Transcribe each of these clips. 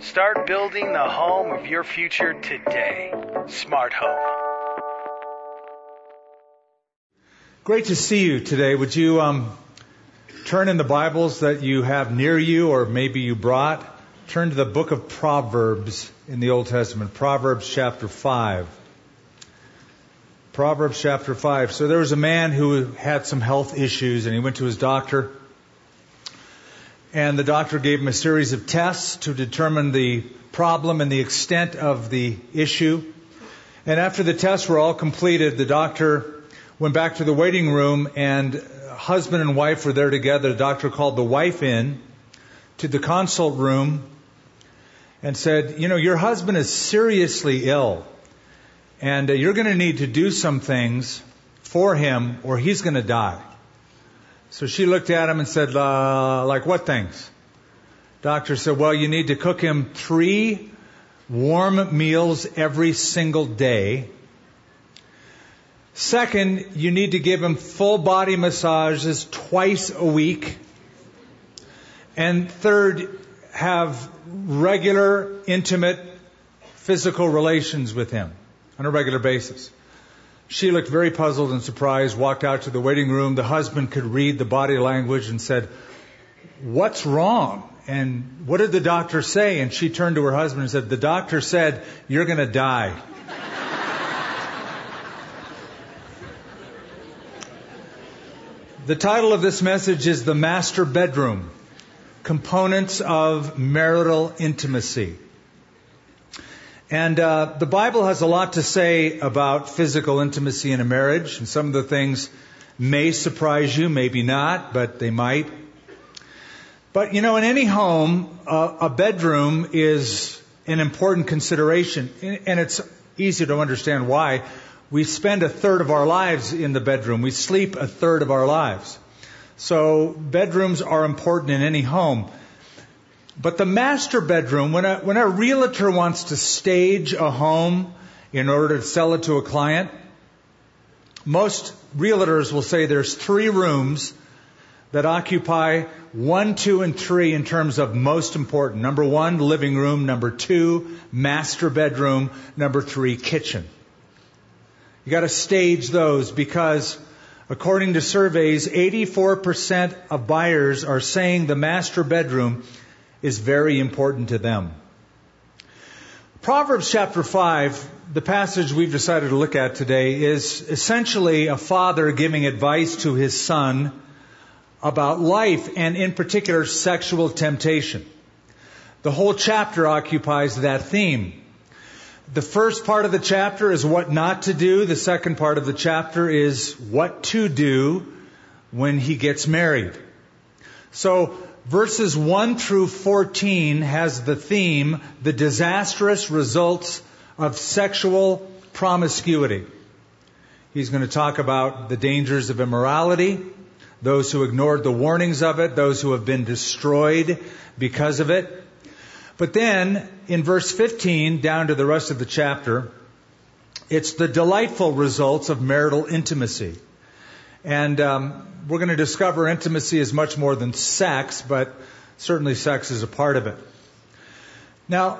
Start building the home of your future today. Smart Home. Great to see you today. Would you um, turn in the Bibles that you have near you or maybe you brought? Turn to the book of Proverbs in the Old Testament, Proverbs chapter 5. Proverbs chapter 5. So there was a man who had some health issues and he went to his doctor. And the doctor gave him a series of tests to determine the problem and the extent of the issue. And after the tests were all completed, the doctor went back to the waiting room and husband and wife were there together. The doctor called the wife in to the consult room and said, you know, your husband is seriously ill. And uh, you're going to need to do some things for him or he's going to die. So she looked at him and said, uh, like what things? Doctor said, well, you need to cook him three warm meals every single day. Second, you need to give him full body massages twice a week. And third, have regular, intimate physical relations with him on a regular basis. She looked very puzzled and surprised, walked out to the waiting room. The husband could read the body language and said, What's wrong? And what did the doctor say? And she turned to her husband and said, The doctor said, You're going to die. the title of this message is The Master Bedroom Components of Marital Intimacy. And uh, the Bible has a lot to say about physical intimacy in a marriage, and some of the things may surprise you, maybe not, but they might. But you know, in any home, uh, a bedroom is an important consideration, and it's easy to understand why. We spend a third of our lives in the bedroom. We sleep a third of our lives. So bedrooms are important in any home. But the master bedroom, when a, when a realtor wants to stage a home in order to sell it to a client, most realtors will say there's three rooms that occupy one, two, and three in terms of most important. Number one, living room. Number two, master bedroom. Number three, kitchen. You gotta stage those because according to surveys, 84% of buyers are saying the master bedroom is very important to them. Proverbs chapter 5, the passage we've decided to look at today, is essentially a father giving advice to his son about life and in particular sexual temptation. The whole chapter occupies that theme. The first part of the chapter is what not to do. The second part of the chapter is what to do when he gets married. So verses 1 through 14 has the theme, the disastrous results of sexual promiscuity. He's going to talk about the dangers of immorality, those who ignored the warnings of it, those who have been destroyed because of it. But then, in verse 15, down to the rest of the chapter, it's the delightful results of marital intimacy. And um, we're going to discover intimacy is much more than sex, but certainly sex is a part of it. Now,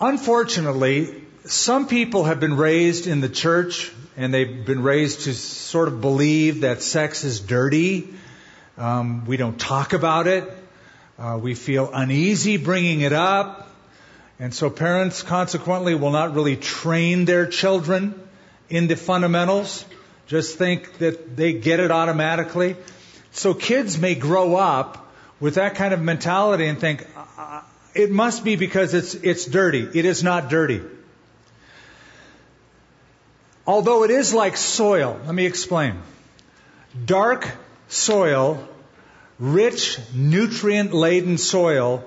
unfortunately, some people have been raised in the church and they've been raised to sort of believe that sex is dirty. Um, we don't talk about it. Uh, we feel uneasy bringing it up. And so parents consequently will not really train their children in the fundamentals just think that they get it automatically. So kids may grow up with that kind of mentality and think, uh, it must be because it's, it's dirty. It is not dirty. Although it is like soil, let me explain. Dark soil, rich, nutrient laden soil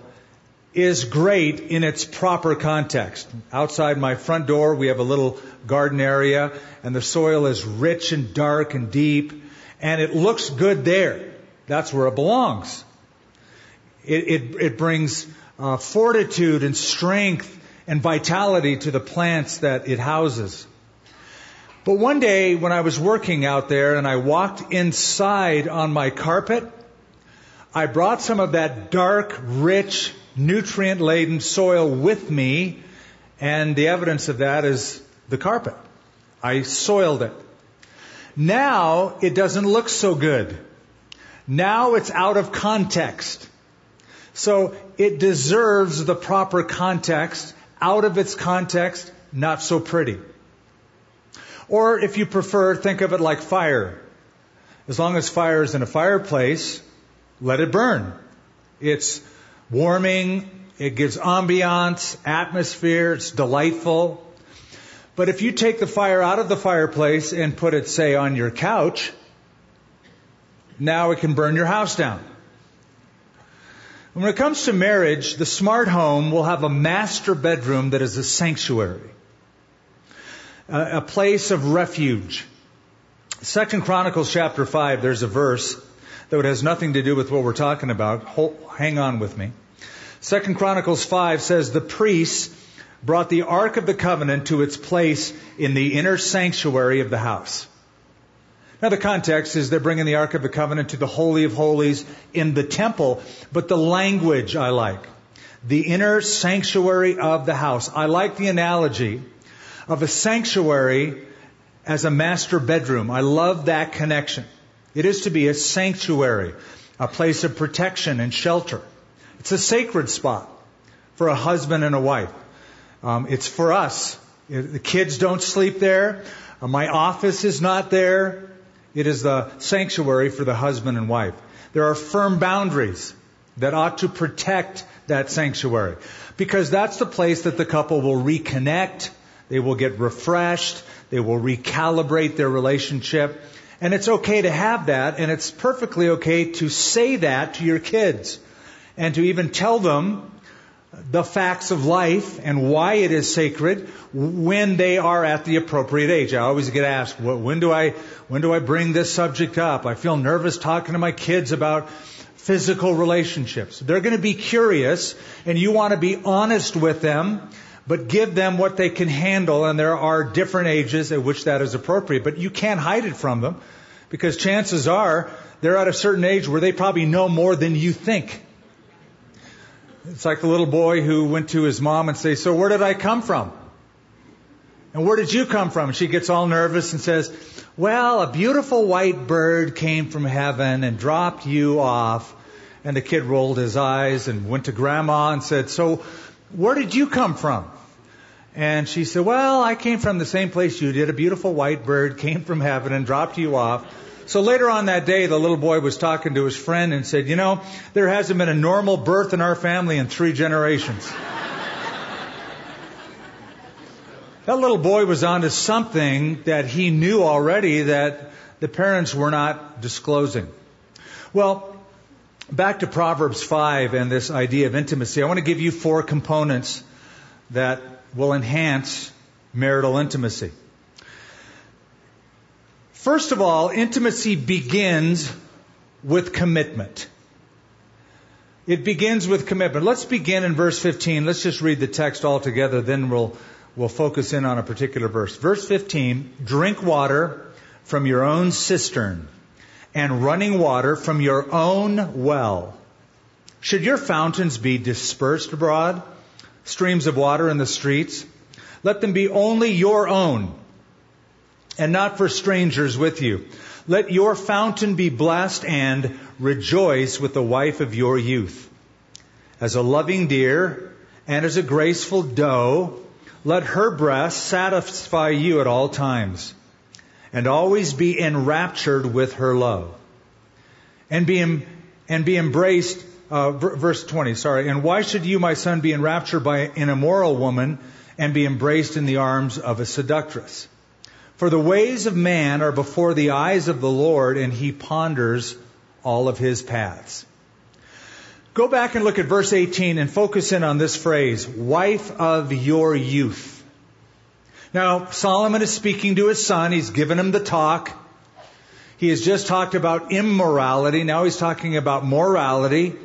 is great in its proper context. Outside my front door, we have a little garden area, and the soil is rich and dark and deep, and it looks good there. That's where it belongs. It, it, it brings uh, fortitude and strength and vitality to the plants that it houses. But one day when I was working out there and I walked inside on my carpet, I brought some of that dark, rich, nutrient laden soil with me, and the evidence of that is the carpet. I soiled it. Now it doesn't look so good. Now it's out of context. So it deserves the proper context. Out of its context, not so pretty. Or if you prefer, think of it like fire. As long as fire is in a fireplace, let it burn. It's warming, it gives ambiance, atmosphere, it's delightful. But if you take the fire out of the fireplace and put it, say, on your couch, now it can burn your house down. When it comes to marriage, the smart home will have a master bedroom that is a sanctuary, a, place of refuge. Second Chronicles chapter 5, there's a verse that has nothing to do with what we're talking about. Hold, hang on with me. Second Chronicles 5 says the priests brought the Ark of the Covenant to its place in the inner sanctuary of the house. Now the context is they're bringing the Ark of the Covenant to the Holy of Holies in the temple, but the language I like. The inner sanctuary of the house. I like the analogy of a sanctuary as a master bedroom. I love that connection. It is to be a sanctuary, a place of protection and shelter. It's a sacred spot for a husband and a wife. Um, it's for us. The kids don't sleep there. Uh, my office is not there. It is the sanctuary for the husband and wife. There are firm boundaries that ought to protect that sanctuary because that's the place that the couple will reconnect. They will get refreshed. They will recalibrate their relationship. And it's okay to have that, and it's perfectly okay to say that to your kids and to even tell them the facts of life and why it is sacred when they are at the appropriate age. I always get asked, when do I, when do I bring this subject up? I feel nervous talking to my kids about physical relationships. They're going to be curious and you want to be honest with them, but give them what they can handle and there are different ages at which that is appropriate, but you can't hide it from them because chances are they're at a certain age where they probably know more than you think. It's like the little boy who went to his mom and say, so where did I come from? And where did you come from? And she gets all nervous and says, well, a beautiful white bird came from heaven and dropped you off. And the kid rolled his eyes and went to grandma and said, so where did you come from? And she said, well, I came from the same place you did. A beautiful white bird came from heaven and dropped you off. So later on that day, the little boy was talking to his friend and said, You know, there hasn't been a normal birth in our family in three generations. that little boy was onto something that he knew already that the parents were not disclosing. Well, back to Proverbs 5 and this idea of intimacy. I want to give you four components that will enhance marital intimacy. First of all, intimacy begins with commitment. It begins with commitment. Let's begin in verse 15. Let's just read the text all together, then we'll, we'll focus in on a particular verse. Verse 15, drink water from your own cistern and running water from your own well. Should your fountains be dispersed abroad, streams of water in the streets, let them be only your own and not for strangers with you. Let your fountain be blessed and rejoice with the wife of your youth. As a loving deer and as a graceful doe, let her breast satisfy you at all times and always be enraptured with her love and be, and be embraced, uh, verse 20, sorry. And why should you, my son, be enraptured by an immoral woman and be embraced in the arms of a seductress? For the ways of man are before the eyes of the Lord, and he ponders all of his paths. Go back and look at verse 18 and focus in on this phrase, wife of your youth. Now, Solomon is speaking to his son. He's given him the talk. He has just talked about immorality. Now he's talking about morality.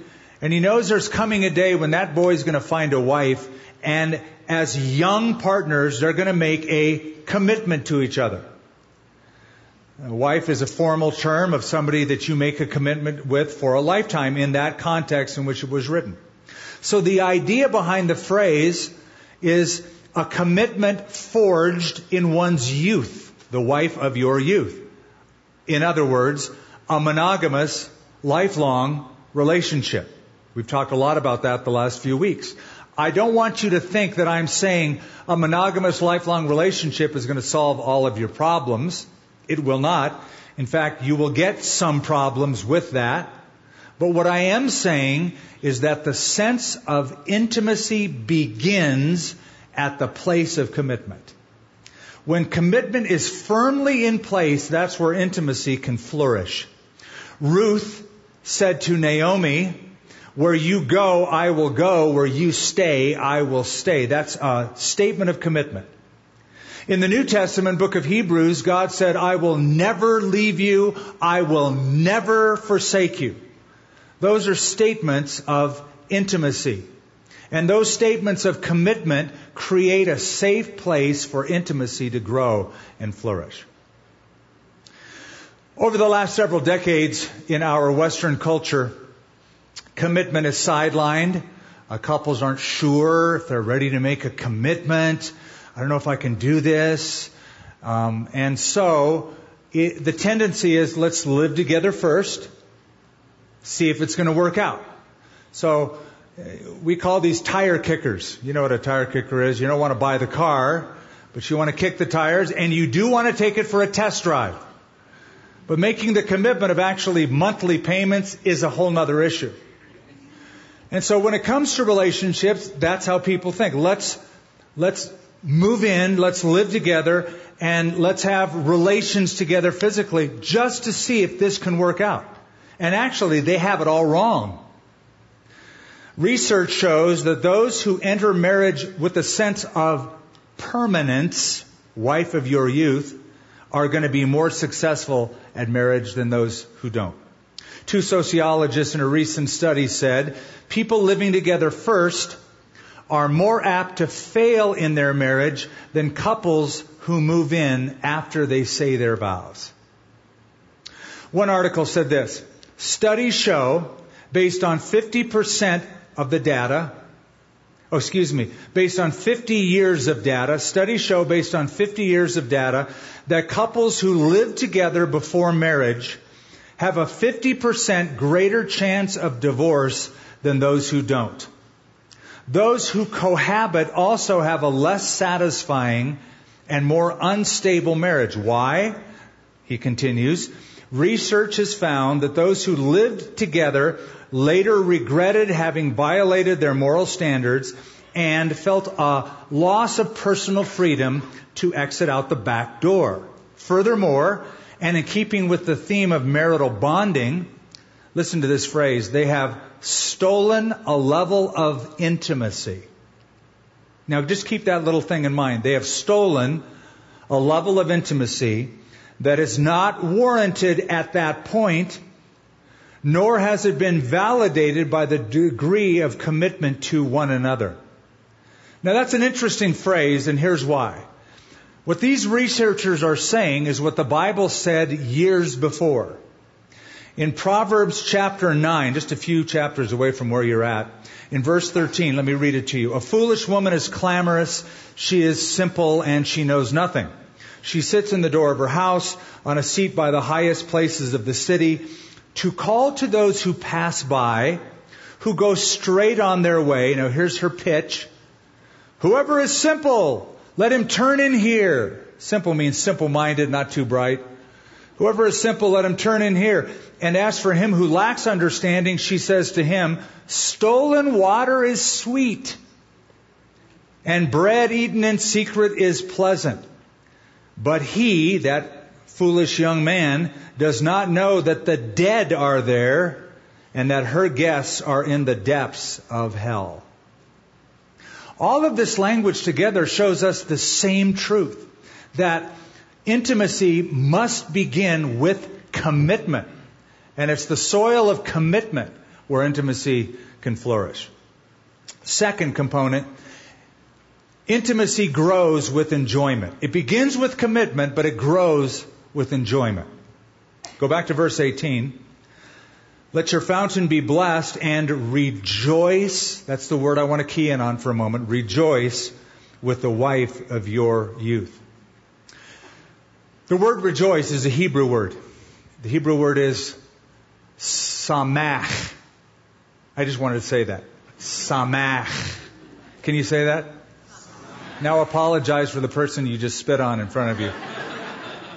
And he knows there's coming a day when that boy is going to find a wife. And as young partners, they're going to make a commitment to each other. A wife is a formal term of somebody that you make a commitment with for a lifetime in that context in which it was written. So the idea behind the phrase is a commitment forged in one's youth, the wife of your youth. In other words, a monogamous, lifelong relationship. We've talked a lot about that the last few weeks. I don't want you to think that I'm saying a monogamous, lifelong relationship is going to solve all of your problems. It will not. In fact, you will get some problems with that. But what I am saying is that the sense of intimacy begins at the place of commitment. When commitment is firmly in place, that's where intimacy can flourish. Ruth said to Naomi, where you go, I will go. Where you stay, I will stay. That's a statement of commitment. In the New Testament book of Hebrews, God said, I will never leave you. I will never forsake you. Those are statements of intimacy. And those statements of commitment create a safe place for intimacy to grow and flourish. Over the last several decades in our Western culture, commitment is sidelined. Uh, couples aren't sure if they're ready to make a commitment. I don't know if I can do this. Um, and so it, the tendency is let's live together first, see if it's going to work out. So we call these tire kickers. You know what a tire kicker is. You don't want to buy the car, but you want to kick the tires, and you do want to take it for a test drive. But making the commitment of actually monthly payments is a whole other issue. And so when it comes to relationships, that's how people think. Let's, let's move in, let's live together, and let's have relations together physically just to see if this can work out. And actually, they have it all wrong. Research shows that those who enter marriage with a sense of permanence, wife of your youth, are going to be more successful at marriage than those who don't. Two sociologists in a recent study said people living together first are more apt to fail in their marriage than couples who move in after they say their vows. One article said this Studies show, based on 50% of the data, oh, excuse me, based on 50 years of data, studies show based on 50 years of data that couples who live together before marriage have a 50% greater chance of divorce than those who don't. Those who cohabit also have a less satisfying and more unstable marriage. Why? He continues. Research has found that those who lived together later regretted having violated their moral standards and felt a loss of personal freedom to exit out the back door. Furthermore, and in keeping with the theme of marital bonding, listen to this phrase, they have stolen a level of intimacy. Now just keep that little thing in mind. They have stolen a level of intimacy that is not warranted at that point, nor has it been validated by the degree of commitment to one another. Now that's an interesting phrase, and here's why. What these researchers are saying is what the Bible said years before. In Proverbs chapter 9, just a few chapters away from where you're at, in verse 13, let me read it to you. A foolish woman is clamorous, she is simple, and she knows nothing. She sits in the door of her house on a seat by the highest places of the city to call to those who pass by, who go straight on their way. Now here's her pitch. Whoever is simple, let him turn in here. Simple means simple minded, not too bright. Whoever is simple, let him turn in here. And as for him who lacks understanding, she says to him, stolen water is sweet, and bread eaten in secret is pleasant. But he, that foolish young man, does not know that the dead are there, and that her guests are in the depths of hell. All of this language together shows us the same truth that intimacy must begin with commitment. And it's the soil of commitment where intimacy can flourish. Second component, intimacy grows with enjoyment. It begins with commitment, but it grows with enjoyment. Go back to verse 18. Let your fountain be blessed and rejoice. That's the word I want to key in on for a moment. Rejoice with the wife of your youth. The word rejoice is a Hebrew word. The Hebrew word is samach. I just wanted to say that. Samach. Can you say that? Now apologize for the person you just spit on in front of you.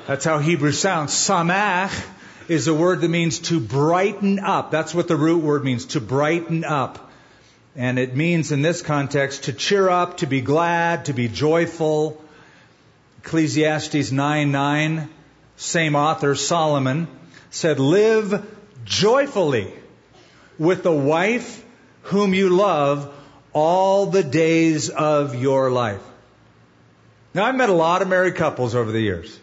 That's how Hebrew sounds. Samach is a word that means to brighten up. That's what the root word means, to brighten up. And it means in this context to cheer up, to be glad, to be joyful. Ecclesiastes 9 9, same author, Solomon, said, Live joyfully with the wife whom you love all the days of your life. Now, I've met a lot of married couples over the years.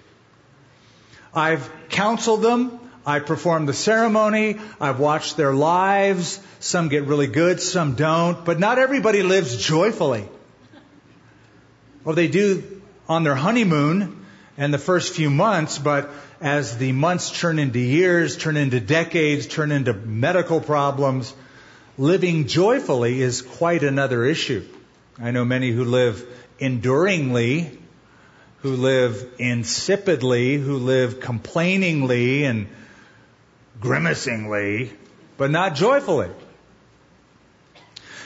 I've counseled them. I've performed the ceremony. I've watched their lives. Some get really good, some don't. But not everybody lives joyfully. Well, they do on their honeymoon and the first few months, but as the months turn into years, turn into decades, turn into medical problems, living joyfully is quite another issue. I know many who live enduringly, who live insipidly, who live complainingly and grimacingly, but not joyfully.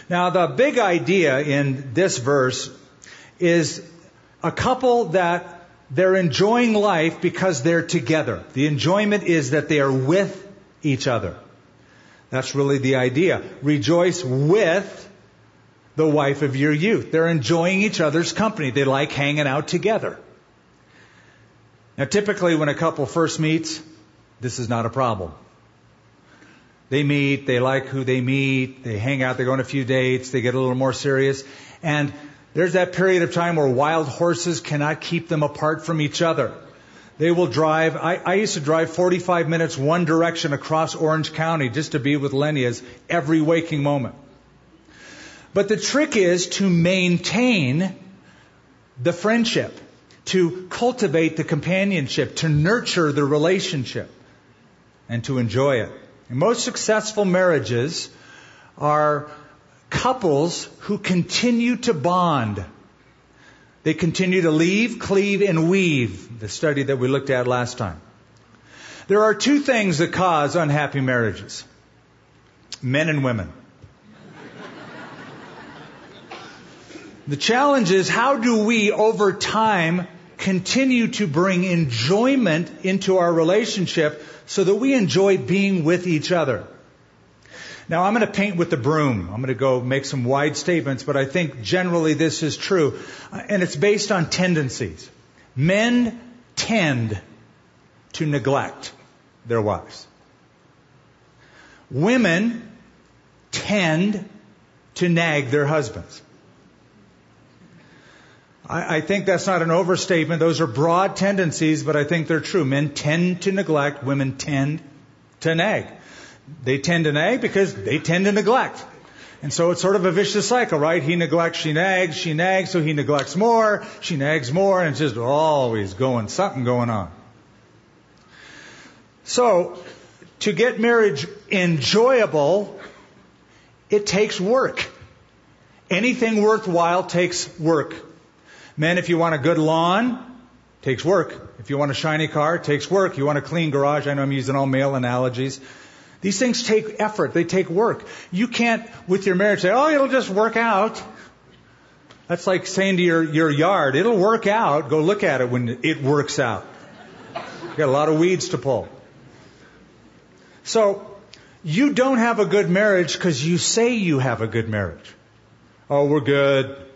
Now, the big idea in this verse is a couple that they're enjoying life because they're together. The enjoyment is that they are with each other. That's really the idea. Rejoice with the wife of your youth. They're enjoying each other's company. They like hanging out together. Now, typically, when a couple first meets, this is not a problem. They meet, they like who they meet, they hang out, they go on a few dates, they get a little more serious, and there's that period of time where wild horses cannot keep them apart from each other. They will drive. I, I, used to drive 45 minutes one direction across Orange County just to be with Lenya's every waking moment. But the trick is to maintain the friendship, to cultivate the companionship, to nurture the relationship, and to enjoy it. And most successful marriages are couples who continue to bond. They continue to leave, cleave, and weave, the study that we looked at last time. There are two things that cause unhappy marriages men and women. The challenge is how do we, over time, continue to bring enjoyment into our relationship so that we enjoy being with each other? Now I'm going to paint with the broom. I'm going to go make some wide statements, but I think generally this is true. And it's based on tendencies. Men tend to neglect their wives. Women tend to nag their husbands. I, I, think that's not an overstatement. Those are broad tendencies, but I think they're true. Men tend to neglect, women tend to nag. They tend to nag because they tend to neglect. And so it's sort of a vicious cycle, right? He neglects, she nags, she nags, so he neglects more, she nags more, and it's just always going, something going on. So, to get marriage enjoyable, it takes work. Anything worthwhile takes work. Men, if you want a good lawn, takes work. If you want a shiny car, takes work. You want a clean garage, I know I'm using all male analogies. These things take effort. They take work. You can't, with your marriage, say, oh, it'll just work out. That's like saying to your, your yard, it'll work out. Go look at it when it works out. You got a lot of weeds to pull. So, you don't have a good marriage because you say you have a good marriage. Oh, we're good.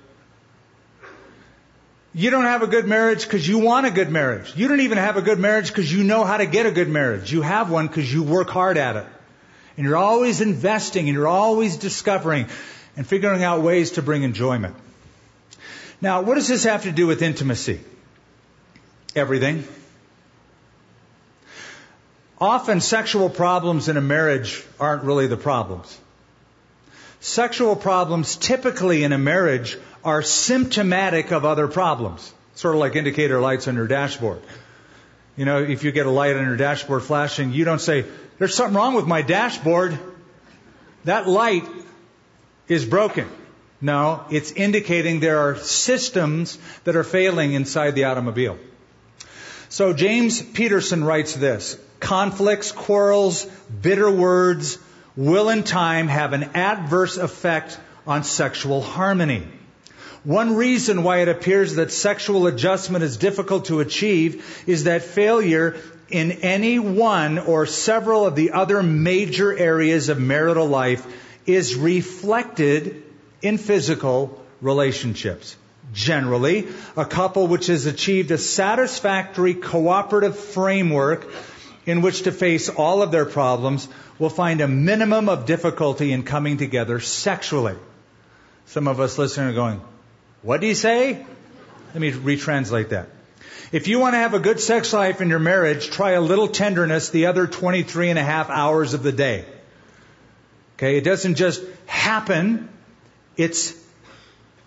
You don't have a good marriage because you want a good marriage. You don't even have a good marriage because you know how to get a good marriage. You have one because you work hard at it. And you're always investing and you're always discovering and figuring out ways to bring enjoyment. Now, what does this have to do with intimacy? Everything. Often sexual problems in a marriage aren't really the problems. Sexual problems typically in a marriage are symptomatic of other problems. Sort of like indicator lights on your dashboard. You know, if you get a light on your dashboard flashing, you don't say, there's something wrong with my dashboard. That light is broken. No, it's indicating there are systems that are failing inside the automobile. So James Peterson writes this conflicts, quarrels, bitter words will in time have an adverse effect on sexual harmony. One reason why it appears that sexual adjustment is difficult to achieve is that failure in any one or several of the other major areas of marital life is reflected in physical relationships. Generally, a couple which has achieved a satisfactory cooperative framework in which to face all of their problems will find a minimum of difficulty in coming together sexually. Some of us listening are going, what do you say? Let me retranslate that. If you want to have a good sex life in your marriage, try a little tenderness the other 23 and a half hours of the day. Okay, it doesn't just happen, it's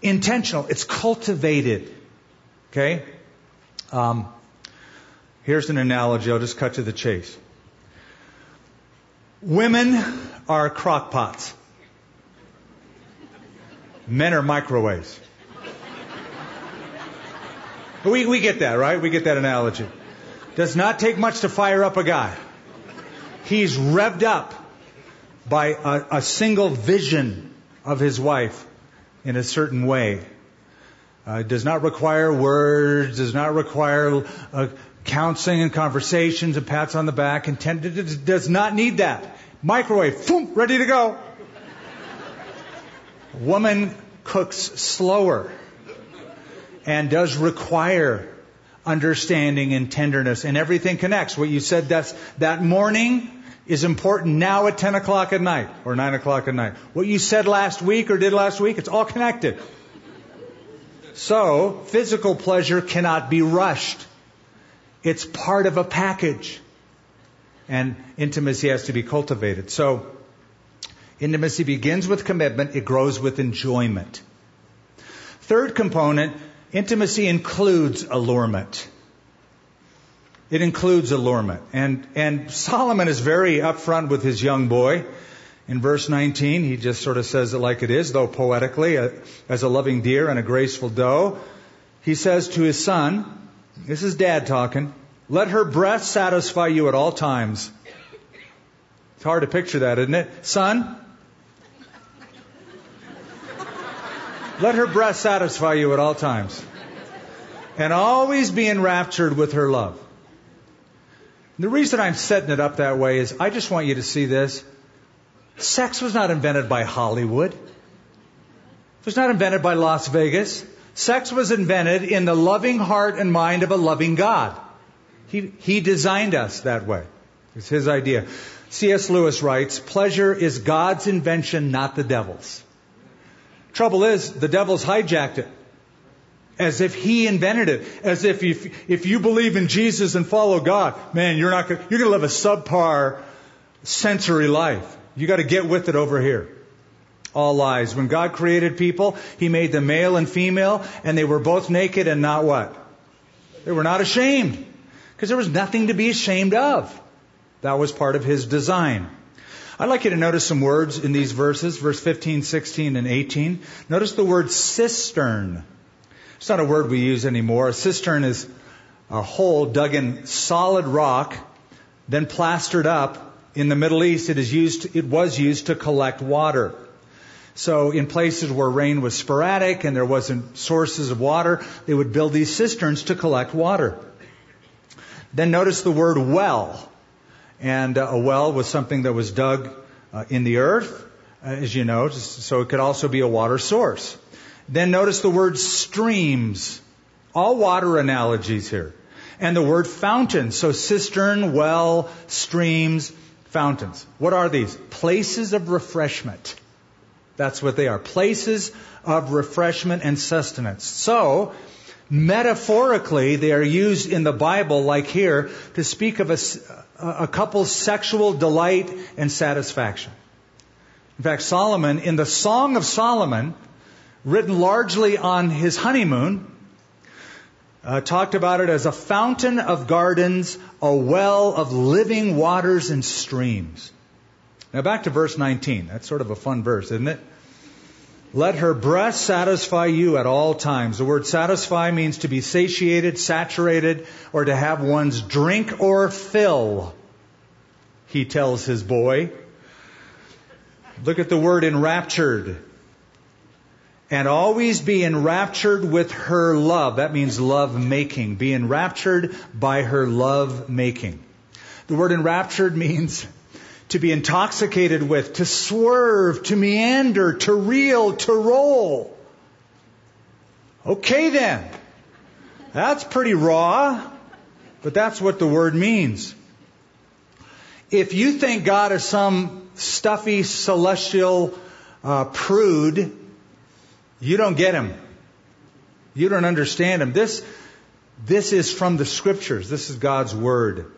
intentional, it's cultivated. Okay? Um, here's an analogy, I'll just cut to the chase. Women are crockpots. Men are microwaves. We, we get that, right? We get that analogy. Does not take much to fire up a guy. He's revved up by a, a single vision of his wife in a certain way. Uh, does not require words, does not require uh, counseling and conversations and pats on the back, and tend, does not need that. Microwave, boom, ready to go. Woman cooks slower and does require understanding and tenderness, and everything connects. What you said that's, that morning is important now at 10 o'clock at night or 9 o'clock at night. What you said last week or did last week, it's all connected. So, physical pleasure cannot be rushed. It's part of a package. And intimacy has to be cultivated. So, intimacy begins with commitment, it grows with enjoyment. Third component, intimacy includes allurement. It includes allurement. And, and Solomon is very upfront with his young boy. In verse 19, he just sort of says it like it is, though poetically, as a loving deer and a graceful doe. He says to his son, this is dad talking, let her breast satisfy you at all times. It's hard to picture that, isn't it? Son, let her breast satisfy you at all times. And always be enraptured with her love. The reason I'm setting it up that way is I just want you to see this. Sex was not invented by Hollywood. It was not invented by Las Vegas. Sex was invented in the loving heart and mind of a loving God. He, he designed us that way. It's his idea. C.S. Lewis writes, pleasure is God's invention, not the devil's. Trouble is, the devil's hijacked it as if he invented it, as if if, if you believe in Jesus and follow God, man, you're not gonna, you're to live a subpar sensory life. You got to get with it over here. All lies. When God created people, He made them male and female, and they were both naked and not what? They were not ashamed. Because there was nothing to be ashamed of. That was part of His design. I'd like you to notice some words in these verses, verse 15, 16, and 18. Notice the word cistern. It's not a word we use anymore. A cistern is a hole dug in solid rock, then plastered up. In the Middle East, it is used, it was used to collect water. So in places where rain was sporadic and there wasn't sources of water, they would build these cisterns to collect water. Then notice the word well. And uh, a well was something that was dug uh, in the earth, uh, as you know, so it could also be a water source. Then notice the word streams. All water analogies here. And the word fountain. So cistern, well, streams, fountains. What are these? Places of refreshment. That's what they are. Places of refreshment and sustenance. So, metaphorically, they are used in the Bible, like here, to speak of a, a couple's sexual delight and satisfaction. In fact, Solomon, in the Song of Solomon, written largely on his honeymoon, uh, talked about it as a fountain of gardens, a well of living waters and streams. Now back to verse 19. That's sort of a fun verse, isn't it? Let her breast satisfy you at all times. The word satisfy means to be satiated, saturated, or to have one's drink or fill, he tells his boy. Look at the word enraptured. And always be enraptured with her love. That means love making. Be enraptured by her love making. The word enraptured means to be intoxicated with, to swerve, to meander, to reel, to roll. Okay then. That's pretty raw, but that's what the word means. If you think God is some stuffy celestial uh, prude, you don't get him. You don't understand him. This, this is from the scriptures. This is God's word.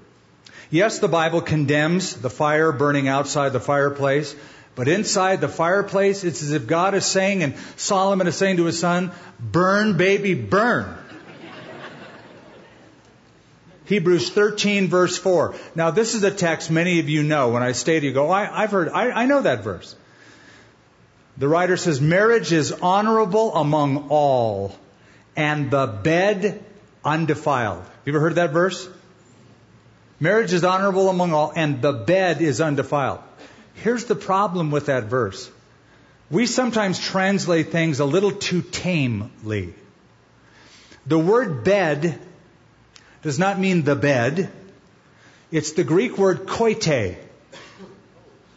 Yes, the Bible condemns the fire burning outside the fireplace, but inside the fireplace, it's as if God is saying, and Solomon is saying to his son, burn, baby, burn. Hebrews 13 verse 4. Now this is a text many of you know. When I state it, you go, I, have heard, I, I know that verse. The writer says, marriage is honorable among all, and the bed undefiled. Have you ever heard that verse? Marriage is honorable among all, and the bed is undefiled. Here's the problem with that verse. We sometimes translate things a little too tamely. The word bed does not mean the bed. It's the Greek word koite,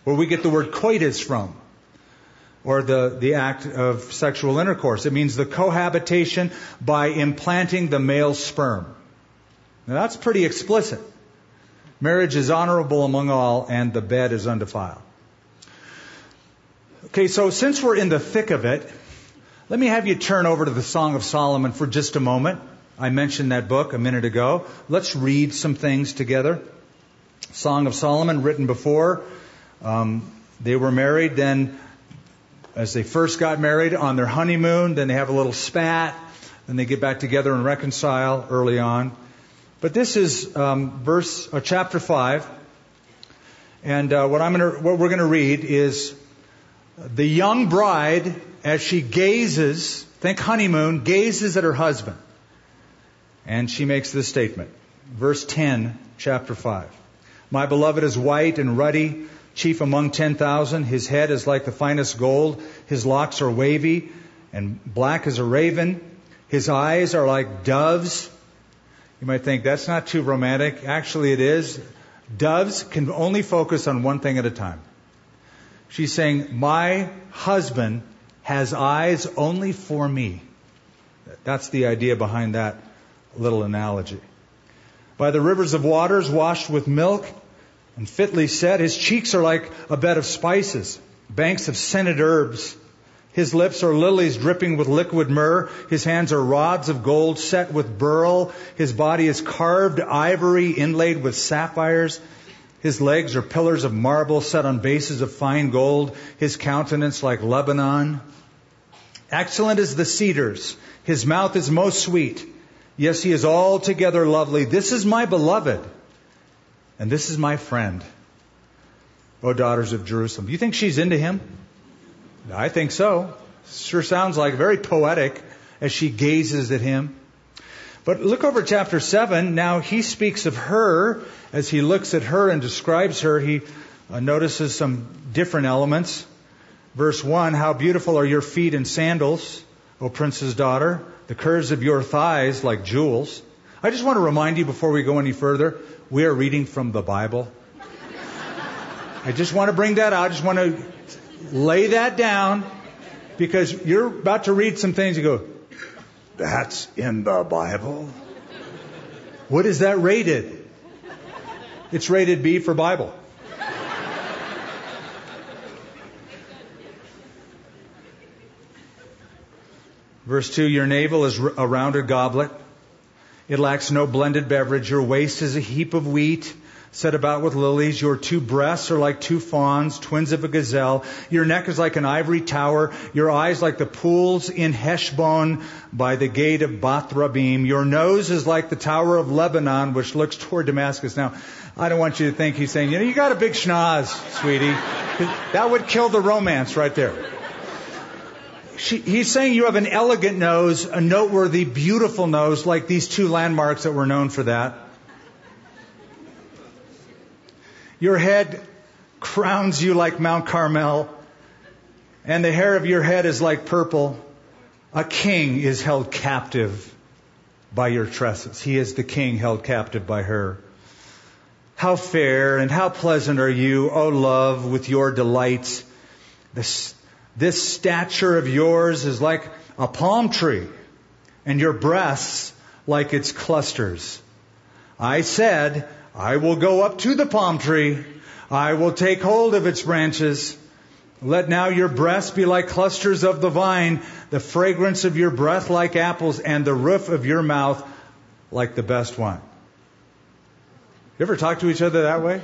where we get the word coitus from, or the, the act of sexual intercourse. It means the cohabitation by implanting the male sperm. Now that's pretty explicit. Marriage is honorable among all, and the bed is undefiled. Okay, so since we're in the thick of it, let me have you turn over to the Song of Solomon for just a moment. I mentioned that book a minute ago. Let's read some things together. Song of Solomon, written before um, they were married. Then, as they first got married on their honeymoon, then they have a little spat. Then they get back together and reconcile early on. But this is um, verse uh, chapter five, and uh, what I'm gonna, what we're going to read is the young bride as she gazes, think honeymoon, gazes at her husband, and she makes this statement. Verse 10, chapter 5. My beloved is white and ruddy, chief among 10,000. His head is like the finest gold. His locks are wavy and black as a raven. His eyes are like doves you might think that's not too romantic. Actually, it is. Doves can only focus on one thing at a time. She's saying, My husband has eyes only for me. That's the idea behind that little analogy. By the rivers of waters washed with milk and fitly set, his cheeks are like a bed of spices, banks of scented herbs. His lips are lilies dripping with liquid myrrh. His hands are rods of gold set with beryl. His body is carved ivory inlaid with sapphires. His legs are pillars of marble set on bases of fine gold. His countenance like Lebanon. Excellent as the cedars. His mouth is most sweet. Yes, he is altogether lovely. This is my beloved. And this is my friend. O daughters of Jerusalem. Do you think she's into him? I think so. Sure sounds like very poetic as she gazes at him. But look over chapter 7. Now he speaks of her. As he looks at her and describes her, he uh, notices some different elements. Verse 1 How beautiful are your feet in sandals, O prince's daughter, the curves of your thighs like jewels. I just want to remind you before we go any further, we are reading from the Bible. I just want to bring that out. I just want to lay that down because you're about to read some things you go, that's in the Bible. What is that rated? It's rated B for Bible. Verse 2 Your navel is a rounded goblet. It lacks no blended beverage. Your waist is a heap of wheat. Set about with lilies. Your two breasts are like two fawns, twins of a gazelle. Your neck is like an ivory tower. Your eyes like the pools in Heshbon by the gate of Bath-rabbim. Your nose is like the tower of Lebanon, which looks toward Damascus. Now, I don't want you to think he's saying, you know, you got a big schnoz, sweetie. That would kill the romance right there. She, he's saying you have an elegant nose, a noteworthy, beautiful nose, like these two landmarks that were known for that. Your head crowns you like Mount Carmel, and the hair of your head is like purple. A king is held captive by your tresses. He is the king held captive by her. How fair and how pleasant are you, O love, with your delights. This, this stature of yours is like a palm tree, and your breasts like its clusters. I said, I will go up to the palm tree. I will take hold of its branches. Let now your breasts be like clusters of the vine, the fragrance of your breath like apples, and the roof of your mouth like the best wine. You ever talk to each other that way?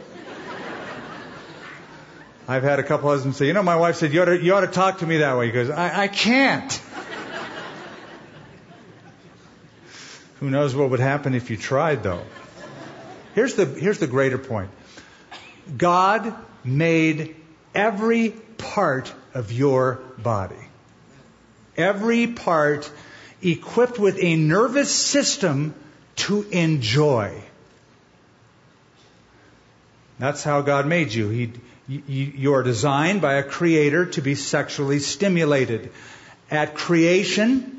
I've had a couple husbands say, you know, my wife said, you ought to, you ought to talk to me that way. He goes, I, I can't. Who knows what would happen if you tried, though? Here's the, here's the greater point God made every part of your body, every part equipped with a nervous system to enjoy. That's how God made you. He, you, are designed by a creator to be sexually stimulated. At creation,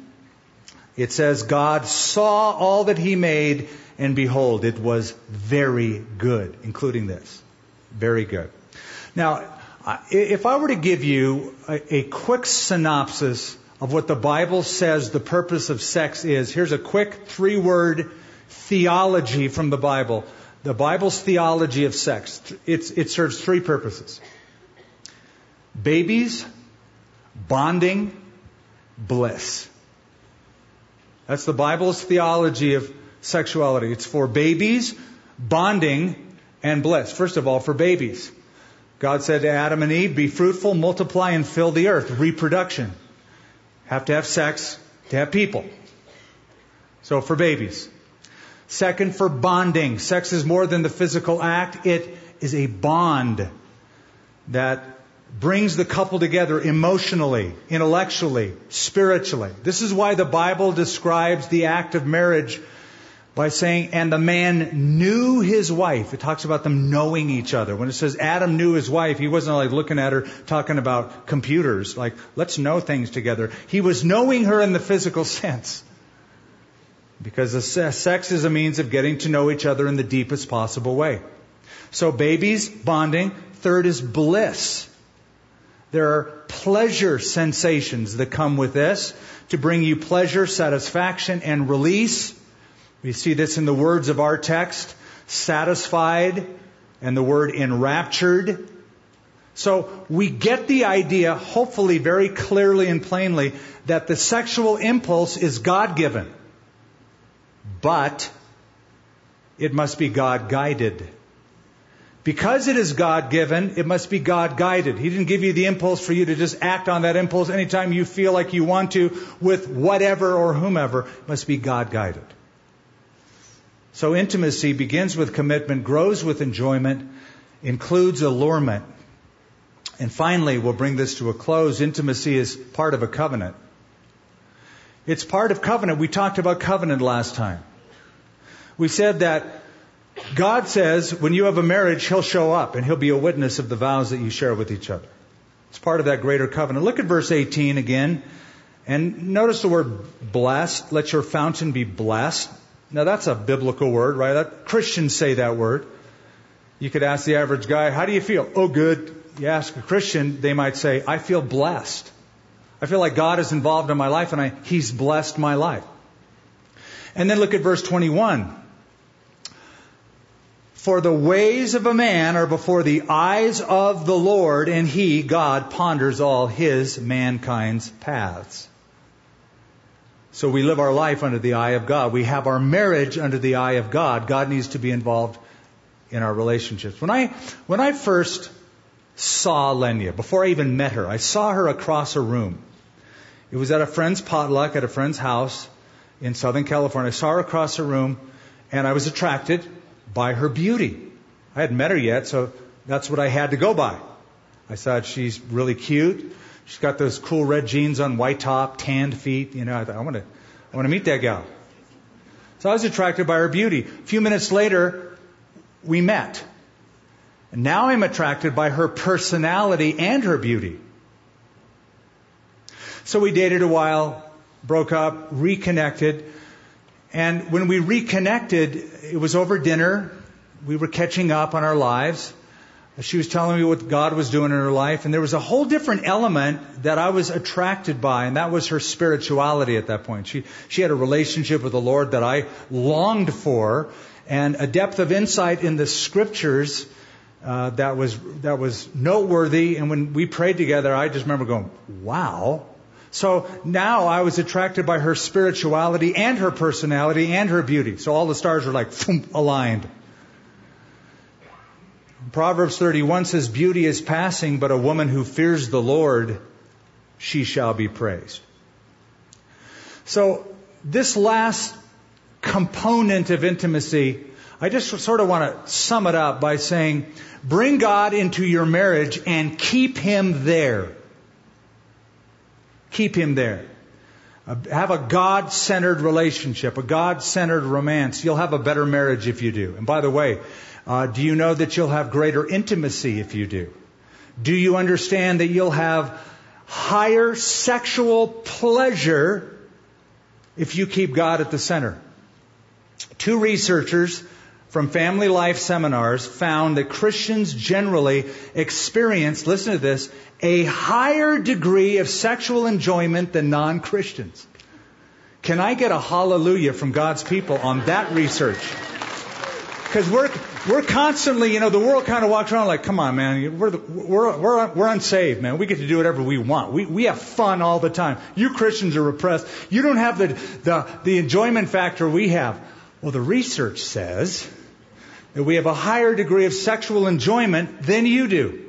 it says God saw all that he made and behold, it was very good, including this. Very good. Now, if I were to give you a, a quick synopsis of what the Bible says the purpose of sex is, here's a quick three word theology from the Bible. The Bible's theology of sex. It's, it serves three purposes babies, bonding, bliss. That's the Bible's theology of sexuality. It's for babies, bonding, and bliss. First of all, for babies. God said to Adam and Eve, be fruitful, multiply, and fill the earth. Reproduction. Have to have sex to have people. So for babies. Second, for bonding. Sex is more than the physical act. It is a bond that brings the couple together emotionally, intellectually, spiritually. This is why the Bible describes the act of marriage by saying, and the man knew his wife. It talks about them knowing each other. When it says Adam knew his wife, he wasn't like looking at her talking about computers, like, let's know things together. He was knowing her in the physical sense. Because sex is a means of getting to know each other in the deepest possible way. So babies, bonding. Third is bliss. There are pleasure sensations that come with this to bring you pleasure, satisfaction, and release. We see this in the words of our text, satisfied, and the word enraptured. So we get the idea, hopefully very clearly and plainly, that the sexual impulse is God given. But it must be God guided. Because it is God given, it must be God guided. He didn't give you the impulse for you to just act on that impulse anytime you feel like you want to with whatever or whomever. It must be God guided. So intimacy begins with commitment, grows with enjoyment, includes allurement. And finally, we'll bring this to a close. Intimacy is part of a covenant. It's part of covenant. We talked about covenant last time. We said that God says when you have a marriage, He'll show up and He'll be a witness of the vows that you share with each other. It's part of that greater covenant. Look at verse 18 again. And notice the word blessed. Let your fountain be blessed. Now that's a biblical word, right? That, Christians say that word. You could ask the average guy, how do you feel? Oh, good. You ask a Christian, they might say, I feel blessed. I feel like God is involved in my life and I, He's blessed my life. And then look at verse 21. For the ways of a man are before the eyes of the Lord, and He, God, ponders all His mankind's paths. So we live our life under the eye of God. We have our marriage under the eye of God. God needs to be involved in our relationships. When I, when I first saw Lenya, before I even met her, I saw her across a room. It was at a friend's potluck at a friend's house in Southern California. I saw her across a room and I was attracted by her beauty. I hadn't met her yet, so that's what I had to go by. I thought she's really cute. She's got those cool red jeans on, white top, tanned feet. You know, I thought, I want to, I want to meet that gal. So I was attracted by her beauty. A few minutes later, we met. And now I'm attracted by her personality and her beauty. So we dated a while, broke up, reconnected. And when we reconnected, it was over dinner. We were catching up on our lives. She was telling me what God was doing in her life, and there was a whole different element that I was attracted by, and that was her spirituality at that point. She, she had a relationship with the Lord that I longed for, and a depth of insight in the scriptures uh, that was that was noteworthy. And when we prayed together, I just remember going, "Wow!" So now I was attracted by her spirituality and her personality and her beauty. So all the stars were like aligned. Proverbs 31 says, Beauty is passing, but a woman who fears the Lord, she shall be praised. So, this last component of intimacy, I just sort of want to sum it up by saying, bring God into your marriage and keep Him there. Keep Him there. Uh, have a God centered relationship, a God centered romance. You'll have a better marriage if you do. And by the way, uh, do you know that you'll have greater intimacy if you do? Do you understand that you'll have higher sexual pleasure if you keep God at the center? Two researchers from Family Life Seminars found that Christians generally experience, listen to this, a higher degree of sexual enjoyment than non Christians. Can I get a hallelujah from God's people on that research? Because we're, we're constantly, you know, the world kind of walks around like, come on, man, we're, the, we're, we're, we're unsaved, man. We get to do whatever we want. We, we have fun all the time. You Christians are repressed. You don't have the, the, the enjoyment factor we have. Well, the research says that we have a higher degree of sexual enjoyment than you do.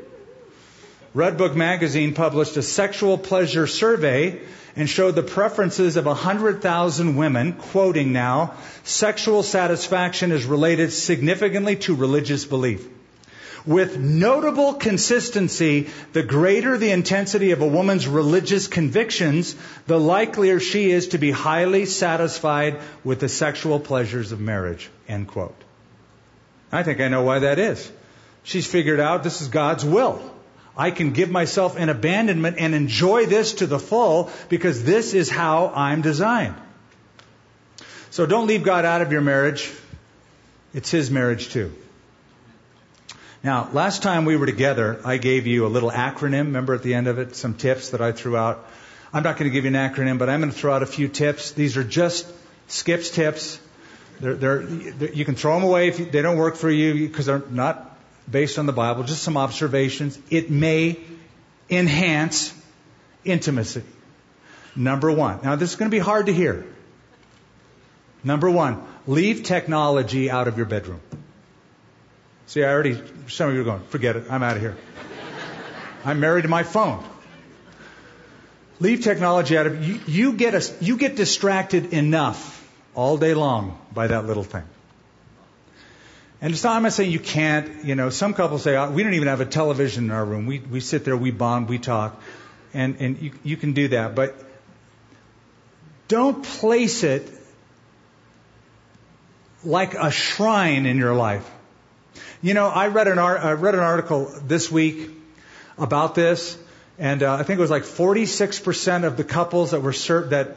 Redbook magazine published a sexual pleasure survey and showed the preferences of 100,000 women, quoting now, sexual satisfaction is related significantly to religious belief. With notable consistency, the greater the intensity of a woman's religious convictions, the likelier she is to be highly satisfied with the sexual pleasures of marriage. End quote. I think I know why that is. She's figured out this is God's will. I can give myself in abandonment and enjoy this to the full because this is how I'm designed. So don't leave God out of your marriage. It's His marriage too. Now, last time we were together, I gave you a little acronym. Remember at the end of it, some tips that I threw out. I'm not going to give you an acronym, but I'm going to throw out a few tips. These are just Skip's tips. They're, they're, you can throw them away if you, they don't work for you because they're not based on the Bible, just some observations. It may enhance intimacy. Number one. Now, this is going to be hard to hear. Number one, leave technology out of your bedroom. See, I already, some of you are going, forget it, I'm out of here. I'm married to my phone. Leave technology out of you. You get a, you get distracted enough all day long by that little thing. And it's not, I'm not saying you can't, you know, some couples say, oh, we don't even have a television in our room. We, we sit there, we bond, we talk. And, and you, you can do that. But don't place it like a shrine in your life. You know, I read an, I read an article this week about this, and uh, I think it was like 46% of the couples that were ser- that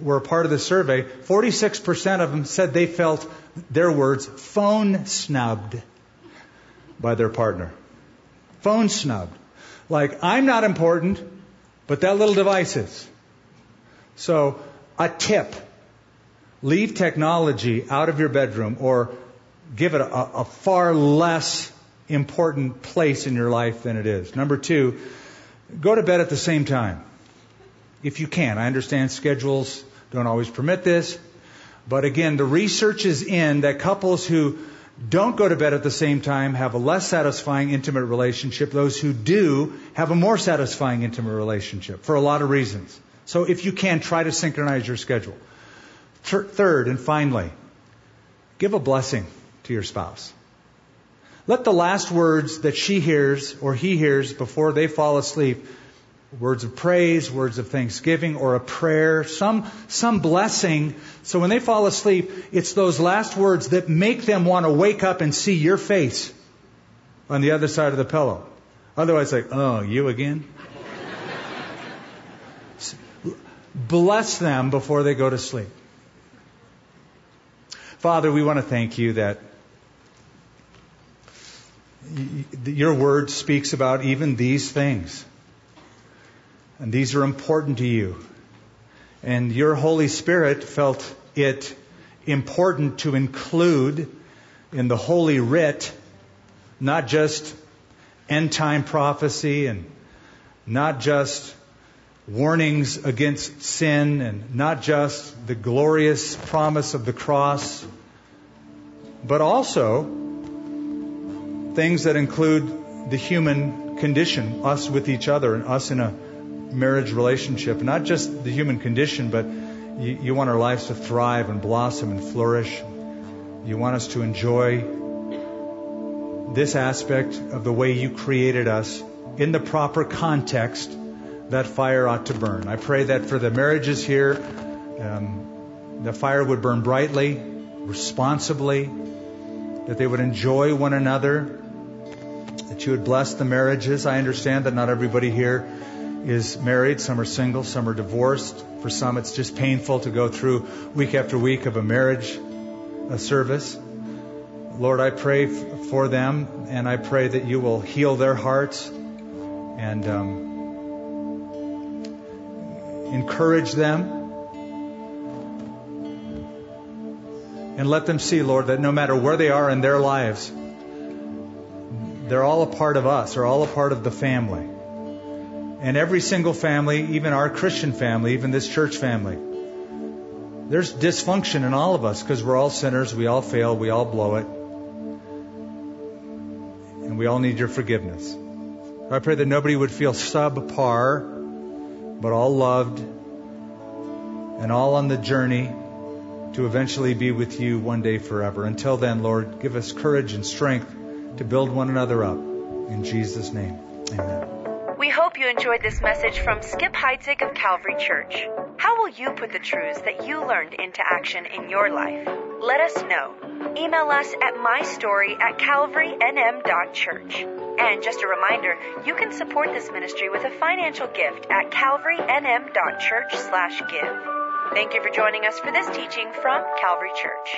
were a part of the survey, 46% of them said they felt their words, phone snubbed by their partner. Phone snubbed. Like, I'm not important, but that little device is. So, a tip. Leave technology out of your bedroom or give it a, a far less important place in your life than it is. Number two, go to bed at the same time. If you can. I understand schedules don't always permit this. But again, the research is in that couples who don't go to bed at the same time have a less satisfying intimate relationship. Those who do have a more satisfying intimate relationship for a lot of reasons. So if you can, try to synchronize your schedule. Third and finally, give a blessing to your spouse. Let the last words that she hears or he hears before they fall asleep words of praise, words of thanksgiving, or a prayer, some, some blessing. So when they fall asleep, it's those last words that make them want to wake up and see your face on the other side of the pillow. Otherwise, like, oh, you again? Bless them before they go to sleep. Father, we want to thank you that your word speaks about even these things. And these are important to you. And your Holy Spirit felt it important to include in the Holy Writ not just end time prophecy and not just warnings against sin and not just the glorious promise of the cross, but also things that include the human condition, us with each other and us in a marriage relationship. Not just the human condition, but you, you want our lives to thrive and blossom and flourish. You want us to enjoy this aspect of the way you created us in the proper context that fire ought to burn. I pray that for the marriages here, um, the fire would burn brightly, responsibly, that they would enjoy one another, that you would bless the marriages. I understand that not everybody here is married, some are single, some are divorced. For some, it's just painful to go through week after week of a marriage a service. Lord, I pray for them, and I pray that you will heal their hearts and um, encourage them. And let them see, Lord, that no matter where they are in their lives, they're all a part of us, they're all a part of the family. And every single family, even our Christian family, even this church family, there's dysfunction in all of us because we're all sinners, we all fail, we all blow it. And we all need your forgiveness. I pray that nobody would feel subpar but all loved and all on the journey to eventually be with you one day forever. Until then, Lord, give us courage and strength to build one another up. In Jesus' name, amen. Hope you enjoyed this message from Skip Heitzig of Calvary Church. How will you put the truths that you learned into action in your life? Let us know. Email us at mystory at calvarynm.church. And just a reminder, you can support this ministry with a financial gift at calvarynm.church slash give. Thank you for joining us for this teaching from Calvary Church.